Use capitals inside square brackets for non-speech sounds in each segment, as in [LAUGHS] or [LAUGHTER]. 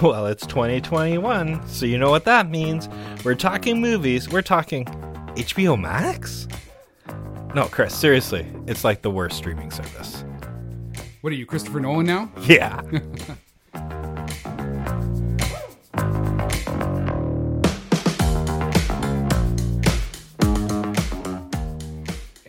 Well, it's 2021, so you know what that means. We're talking movies. We're talking HBO Max? No, Kris, seriously, it's like the worst streaming service. What are you, Christopher Nolan now? Yeah. [LAUGHS]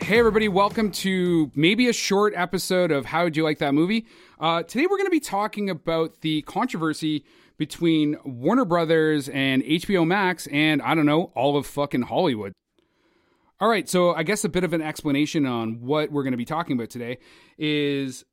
Hey, everybody, welcome to maybe a short episode of How Would You Like That Movie? Uh, today, we're going to be talking about the controversy between Warner Brothers and HBO Max, and I don't know, all of fucking Hollywood. All right, so I guess a bit of an explanation on what we're going to be talking about today is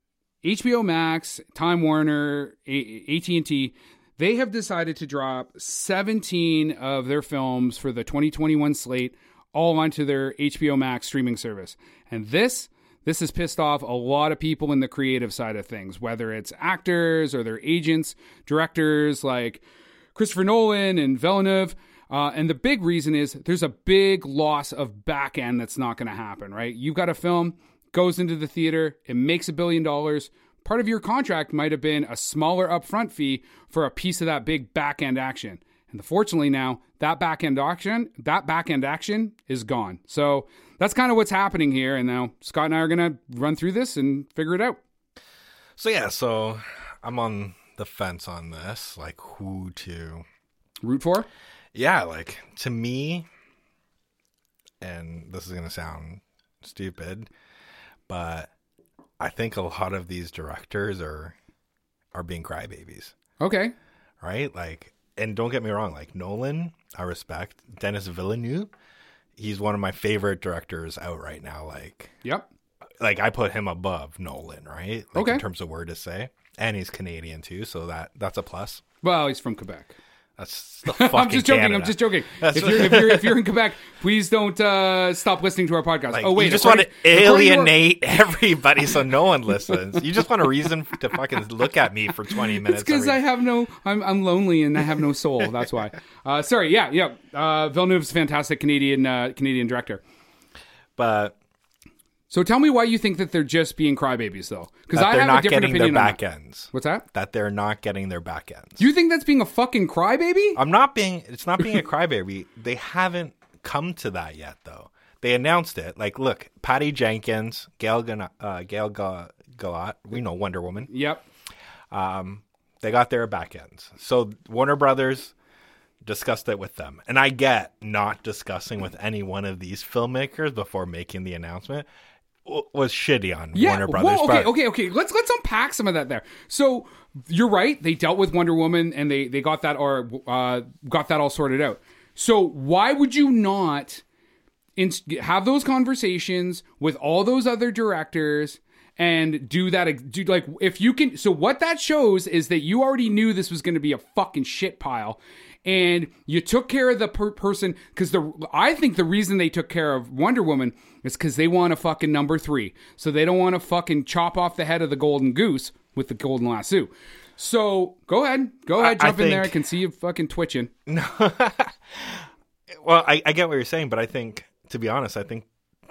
HBO Max, Time Warner, AT&T, they have decided to drop 17 of their films for the 2021 slate all onto their HBO Max streaming service. And this this has pissed off a lot of people in the creative side of things, whether it's actors or their agents, directors like Christopher Nolan and Villeneuve. Uh, and the big reason is there's a big loss of back end that's not going to happen, right? You've got a film, goes into the theater, it makes a billion dollars. Part of your contract might have been a smaller upfront fee for a piece of that big back end action. And fortunately now that back end action, that back end action is gone. So that's kind of what's happening here. And now Scott and I are gonna run through this and figure it out. So yeah, so I'm on the fence on this, like who to root for. Yeah, like to me, and this is gonna sound stupid, but I think a lot of these directors are are being crybabies. Okay. Right? Like and don't get me wrong, like Nolan, I respect Denis Villeneuve. He's one of my favorite directors out right now. Like, yep, like I put him above Nolan, right? Like okay. in terms of word to say, and he's Canadian too, so that that's a plus. Well, he's from Quebec. That's [LAUGHS] I'm just joking. Canada. I'm just joking. [LAUGHS] If you're, if you're, if you're in Quebec, please don't uh, stop listening to our podcast. Like, oh wait, you just want to alienate [LAUGHS] everybody so no one listens. You just want a reason to fucking look at me for 20 minutes. It's because I have no. I'm I'm lonely and I have no soul. That's why. Uh, sorry. Yeah. Yeah. Uh, Villeneuve's a fantastic Canadian uh, Canadian director. But so tell me why you think that they're just being crybabies, though, because I have a different opinion. Their back ends. What's that? That they're not getting their back ends. You think that's being a fucking crybaby? I'm not being. It's not being a crybaby. [LAUGHS] they haven't come to that yet, though. They announced it. Like, look, Patty Jenkins, Gail, uh, Gail Gadot. We know Wonder Woman. Yep. Um, they got their back ends. So Warner Brothers discussed it with them. And I get not discussing with any one of these filmmakers before making the announcement was shitty on yeah, Warner Brothers. Okay, okay, okay. Let's let's unpack some of that there. So you're right. They dealt with Wonder Woman and they they got that or uh, got that all sorted out. So why would you not in, have those conversations with all those other directors? and do that do like if you can so what that shows is that you already knew this was going to be a fucking shit pile and you took care of the per- person because the I think the reason they took care of Wonder Woman is because they want a fucking number three, so they don't want to fucking chop off the head of the golden goose with the golden lasso. So go ahead, go ahead, jump I in there. I can see you fucking twitching. [LAUGHS] No, well, I, I get what you're saying, but I think to be honest, I think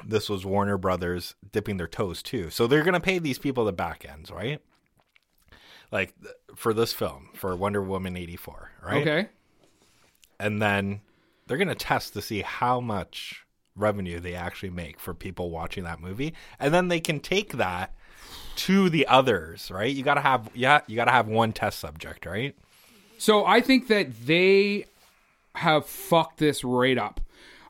this was Warner Brothers dipping their toes too. So they're gonna pay these people the back ends, right? Like for this film, for Wonder Woman eighty four, right? Okay and then they're going to test to see how much revenue they actually make for people watching that movie. And then they can take that to the others right? You got to have yeah you got to have one test subject right? So i think that they have fucked this right up.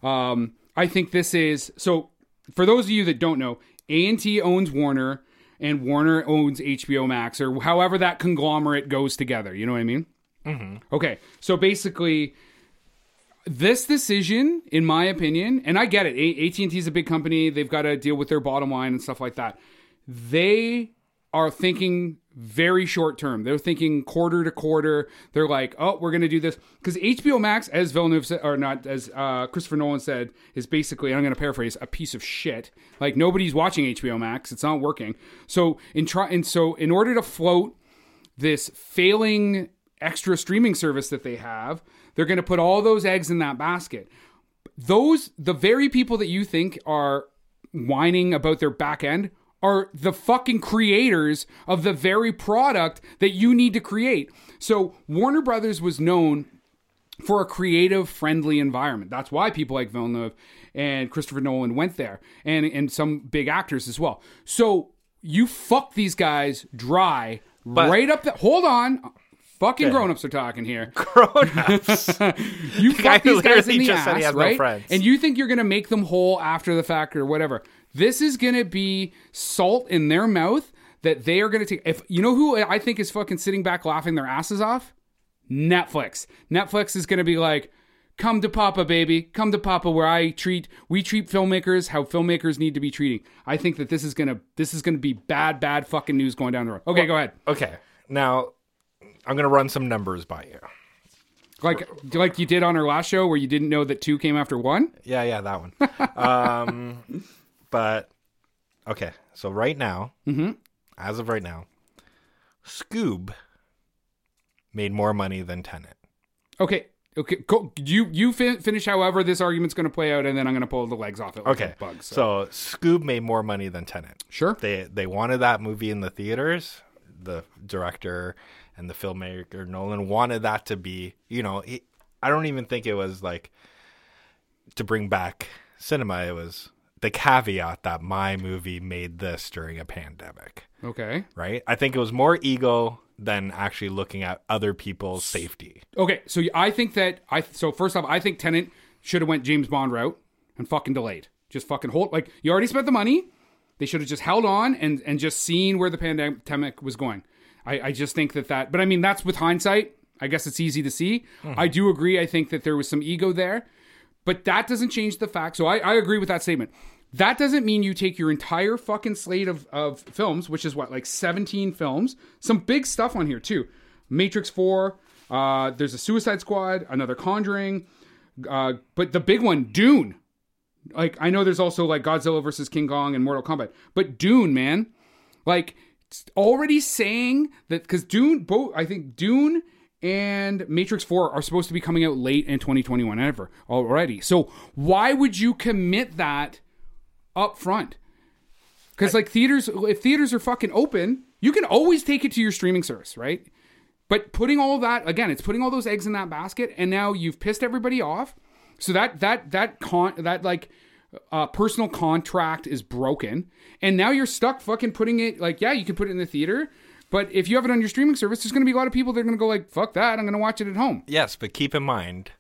Um, i think this is so for those of you that don't know AT&T owns warner and warner owns hbo max or however that conglomerate goes together. You know what i mean? Mm-hmm. okay so basically this decision, in my opinion, and I get it. AT and T is a big company; they've got to deal with their bottom line and stuff like that. They are thinking very short term. They're thinking quarter to quarter. They're like, oh, we're going to do this because HBO Max, as Villeneuve said, or not, as uh, Christopher Nolan said, is basically, I'm going to paraphrase, a piece of shit. Like nobody's watching HBO Max. It's not working. So in try, and so in order to float this failing extra streaming service that they have, they're going to put all those eggs in that basket. Those, the very people that you think are whining about their back end, are the fucking creators of the very product that you need to create. So Warner Brothers was known for a creative, friendly environment. That's why people like Villeneuve and Christopher Nolan went there, and and some big actors as well. So you fuck these guys dry right up the. Hold on. Fucking grown-ups are talking here. [LAUGHS] Grown-ups. [LAUGHS] You [LAUGHS] guy fuck these guys in the just said ass, has no right? And you think you're gonna make them whole after the fact or whatever. This is gonna be salt in their mouth that they are gonna take. If you know who I think is fucking sitting back laughing their asses off, Netflix. Netflix is gonna be like, "Come to Papa, baby. Come to Papa, where I treat we treat filmmakers how filmmakers need to be treating." I think that this is gonna this is gonna be bad, bad fucking news going down the road. Okay, go ahead. okay, now I'm gonna run some numbers by you. Like like you did on our last show where you didn't know that two came after one. Yeah, yeah, that one. [LAUGHS] um, but okay, so right now, as of right now, Scoob made more money than Tenet. Okay. Okay. Go, you you fin- finish however this argument's going to play out, and then I'm going to pull the legs off it. Like Okay, bugs. So. so Scoob made more money than Tenet. sure. They they wanted that movie in the theaters. The director and the filmmaker Nolan wanted that to be, you know, he, I don't even think it was like to bring back cinema. It was the caveat that my movie made this during a pandemic, Okay. right? I think it was more ego than actually looking at other people's safety. Okay. So I think that I so first off, I think Tenet should have went James Bond route and fucking delayed. Just fucking hold like you already spent the money. They should have just held on and and just seen where the pandemic was going. I, I just think that that, but I mean that's with hindsight. I guess it's easy to see. I do agree. I think that there was some ego there, but that doesn't change the fact. So I, I agree with that statement. That doesn't mean you take your entire fucking slate of, of films, which is what, like 17 films, some big stuff on here too. Matrix 4, uh, there's a Suicide Squad, another Conjuring, uh, but the big one, Dune. Like, I know there's also like Godzilla versus King Kong and Mortal Kombat, but Dune, man, like, already saying that because Dune, both, I think Dune and Matrix 4 are supposed to be coming out late in 2021 ever already. So why would you commit that up front? Because like theaters, if theaters are fucking open, you can always take it to your streaming service, right? But putting all that again, it's putting all those eggs in that basket, and now you've pissed everybody off. So that that that con that like uh, personal contract is broken, and now you're stuck fucking putting it like yeah, you can put it in the theater, but if you have it on your streaming service, there's going to be a lot of people that are going to go like fuck that, I'm going to watch it at home. Yes, but keep in mind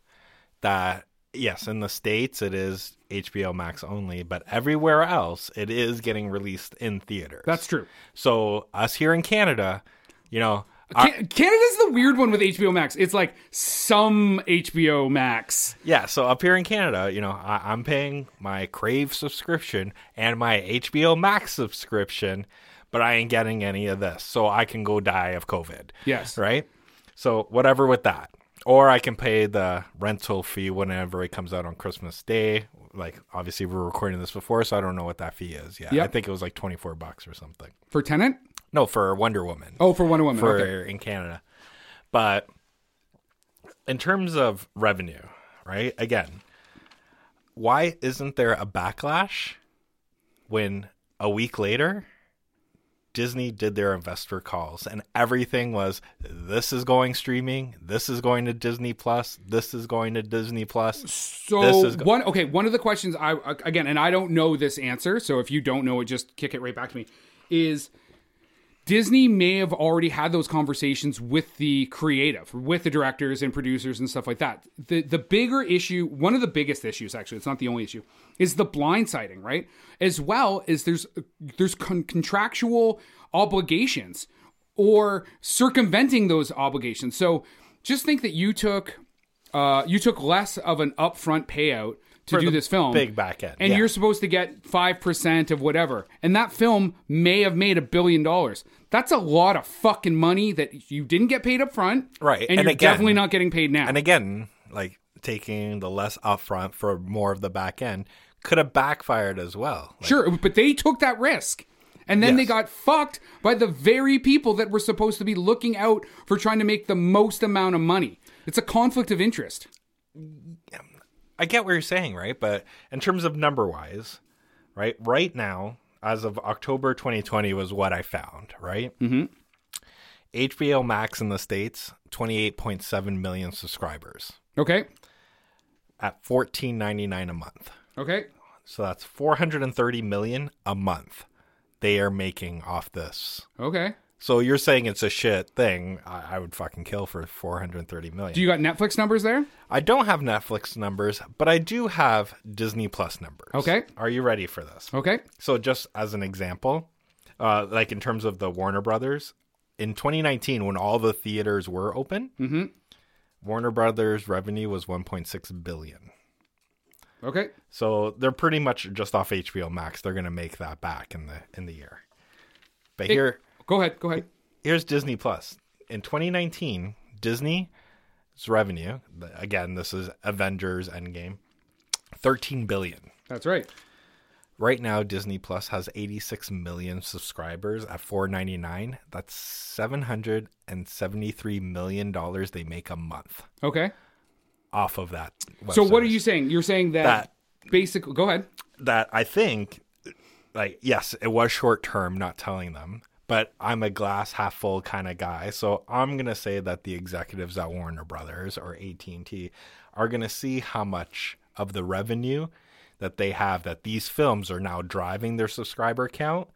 that yes, in the states it is HBO Max only, but everywhere else it is getting released in theaters. That's true. so us here in Canada, you know, Can- Canada's the weird one with HBO Max. It's like some HBO Max. yeah. So up here in Canada, you know, I, I'm paying my Crave subscription and my HBO Max subscription, but I ain't getting any of this, so I can go die of COVID. Yes. right? So whatever with that. Or I can pay the rental fee whenever it comes out on Christmas Day. Like obviously we're recording this before, so I don't know what that fee is. Yeah, I think it was like twenty four bucks or something. For Tenet? No, for Wonder Woman. Oh, for Wonder Woman. for okay. in Canada. But in terms of revenue, right? Again, why isn't there a backlash when a week later Disney did their investor calls and everything was this is going streaming, this is going to Disney Plus, this is going to Disney Plus. So This is go- one okay, one of the questions I again, and I don't know this answer, so if you don't know it, just kick it right back to me. Is Disney may have already had those conversations with the creative, with the directors and producers and stuff like that. The the bigger issue, one of the biggest issues actually, it's not the only issue, is the blindsiding, right? As well as there's there's con- contractual obligations or circumventing those obligations. So just think that you took uh, you took less of an upfront payout to do this film, big back end, and yeah. you're supposed to get five percent of whatever, and that film may have made a billion dollars. That's a lot of fucking money that you didn't get paid up front, Right, And, and you're again- definitely not getting paid now. And again, like taking the less upfront for more of the back end could have backfired as well. Like, Sure, but they took that risk. And then they got fucked by the very people that were supposed to be looking out for trying to make the most amount of money. It's a conflict of interest. I get what you're saying, right? But in terms of number wise, right? Right now, as of October 2020 was what I found, right? Mm-hmm. HBO Max in the States, 28.7 million subscribers Okay. at 14.99 a month. Okay. So that's 430 million a month they are making off this. Okay. So you're saying it's a shit thing. I, I would fucking kill for 430 million. Do you got Netflix numbers there? I don't have Netflix numbers, but I do have Disney Plus numbers. Okay. Are you ready for this? Okay. So just as an example, uh, like in terms of the Warner Brothers, in 2019, when all the theaters were open, Mm-hmm. Warner Brothers revenue was 1.6 billion. Okay. So they're pretty much just off HBO Max. They're gonna make that back in the in the year. But here, Go ahead. Go ahead. here's Disney Plus. In 2019, Disney's revenue, again, this is Avengers Endgame, 13 billion. That's right. Right now, Disney Plus has 86 million subscribers at 4.99. That's 773 million dollars they make a month Okay. off of that. So what are you saying? You're saying that, That- basically. Go ahead. that I think, like, yes, it was short term, not telling them, but I'm a glass half full kind of guy. So I'm gonna say that the executives at Warner Brothers or AT and T are gonna see how much of the revenue that they have that these films are now driving their subscriber count,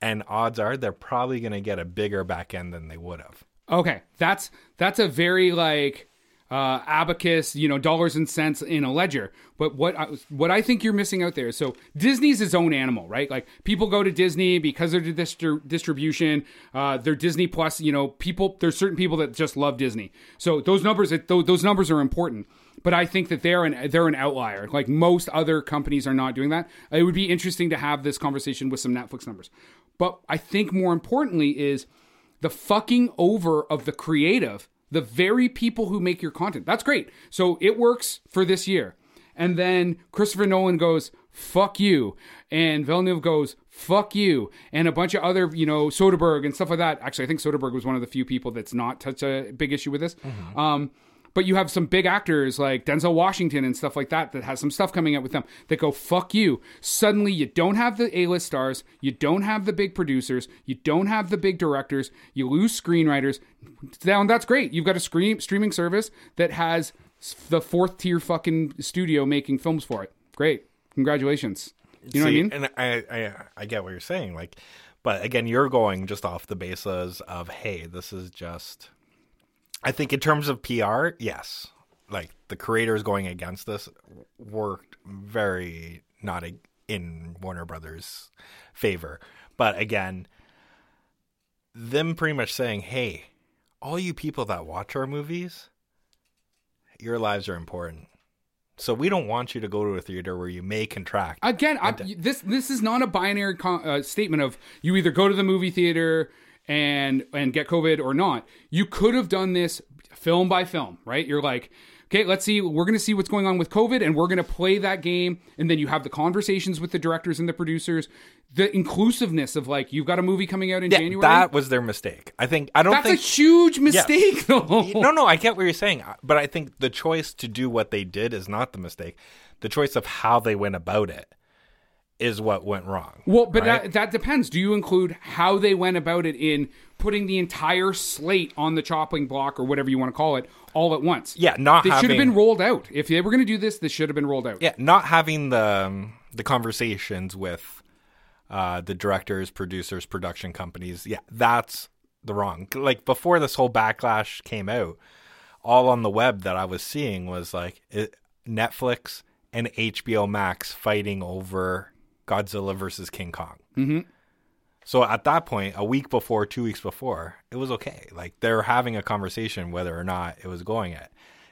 and odds are they're probably gonna get a bigger back end than they would have. Okay, that's that's a very like uh, abacus, you know, dollars and cents in a ledger. But what I, what I think you're missing out there. So Disney's its own animal, right? Like people go to Disney because of the distri- distribution. Uh, they're Disney Plus. You know, people. There's certain people that just love Disney. So those numbers, those numbers are important. But I think that they're an they're an outlier. Like most other companies are not doing that. It would be interesting to have this conversation with some Netflix numbers. But I think more importantly is the fucking over of the creative, the very people who make your content. That's great. So it works for this year. And then Christopher Nolan goes, fuck you. And Villeneuve goes, fuck you. And a bunch of other, you know, Soderbergh and stuff like that. Actually, I think Soderbergh was one of the few people that's not such a big issue with this. Um, but you have some big actors like Denzel Washington and stuff like that that has some stuff coming out with them that go fuck you. Suddenly you don't have the A-list stars, you don't have the big producers, you don't have the big directors, you lose screenwriters. Now that's great. You've got a screen streaming service that has the fourth tier fucking studio making films for it. Great. Congratulations. You know See, what I mean? And I, I I get what you're saying. Like, but again, you're going just off the basis of hey, this is just. I think in terms of PR, yes, like the creators going against this worked very not in Warner Brothers' favor. But again, them pretty much saying, hey, all you people that watch our movies, your lives are important. So we don't want you to go to a theater where you may contract. Again, I, this this is not a binary con- uh, statement of you either go to the movie theater and and get COVID or not. You could have done this film by film, right? You're like, okay, let's see. We're going to see what's going on with COVID, and we're going to play that game. And then you have the conversations with the directors and the producers. The inclusiveness of like, you've got a movie coming out in Yeah, January. that was their mistake. I think I don't That's a think huge mistake, [LAUGHS] though. no, no. I get what you're saying, but I think the choice to do what they did is not the mistake. The choice of how they went about it is what went wrong. Well, but right? that, that depends. Do you include how they went about it in putting the entire slate on the chopping block or whatever you want to call it all at once? yeah, not They should have been rolled out. If they were going to do this, this should have been rolled out. yeah, not having the um, the conversations with uh, the directors, producers, production companies. Yeah, that's the wrong. Like before this whole backlash came out, all on the web that I was seeing was like it, Netflix and HBO Max fighting over Godzilla versus King Kong. Mm-hmm. So at that point, a week before, two weeks before, it was okay. Like they're having a conversation whether or not it was going it.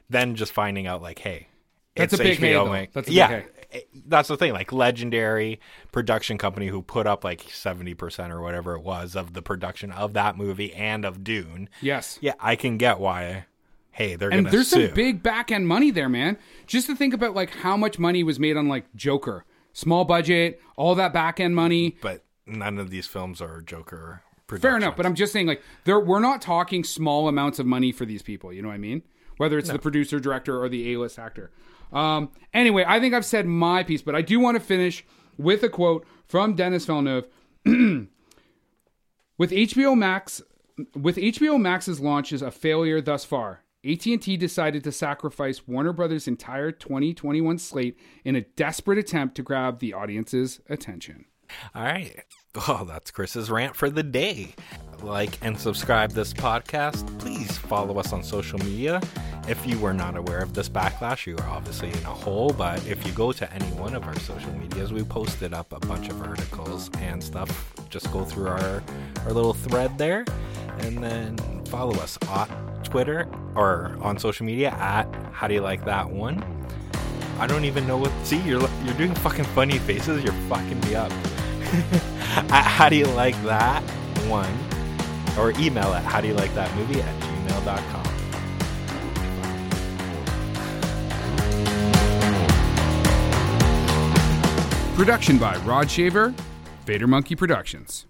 Then just finding out like, hey, That's it's a big hey, HBO though. Max. That's a yeah, hey. eh, that's the thing. Like legendary production company who put up like seventy percent or whatever it was of the production of that movie and of Dune. Yes. Yeah, I can get why. Hey, they're And gonna there's sue. some big back end money there, man. Just to think about like how much money was made on like Joker, small budget, all that back end money. but none of these films are Joker. Fair enough, but I'm just saying like there we're not talking small amounts of money for these people. You know what I mean? Whether it's the producer, director, or the A-list actor. Um, anyway, I think I've said my piece, but I do want to finish with a quote from Denis Villeneuve. [CLEARS THROAT] with HBO Max, with HBO Max's launches a failure thus far, AT&T decided to sacrifice Warner Brothers' entire 2021 slate in a desperate attempt to grab the audience's attention. All right. Well, that's Kris's rant for the day. Like and subscribe this podcast. Please follow us on social media. If you were not aware of this backlash, you are obviously in a hole. But if you go to any one of our social medias, we posted up a bunch of articles and stuff. Just go through our our little thread there, and then follow us Twitter or on social media at How Do You Like That One. I don't even know what. See, you're you're doing fucking funny faces. You're fucking me up. [LAUGHS] how do you like that one? Or email at how do you like that movie at gmail.com. Production by Rod Shaver, Vader Monkey Productions.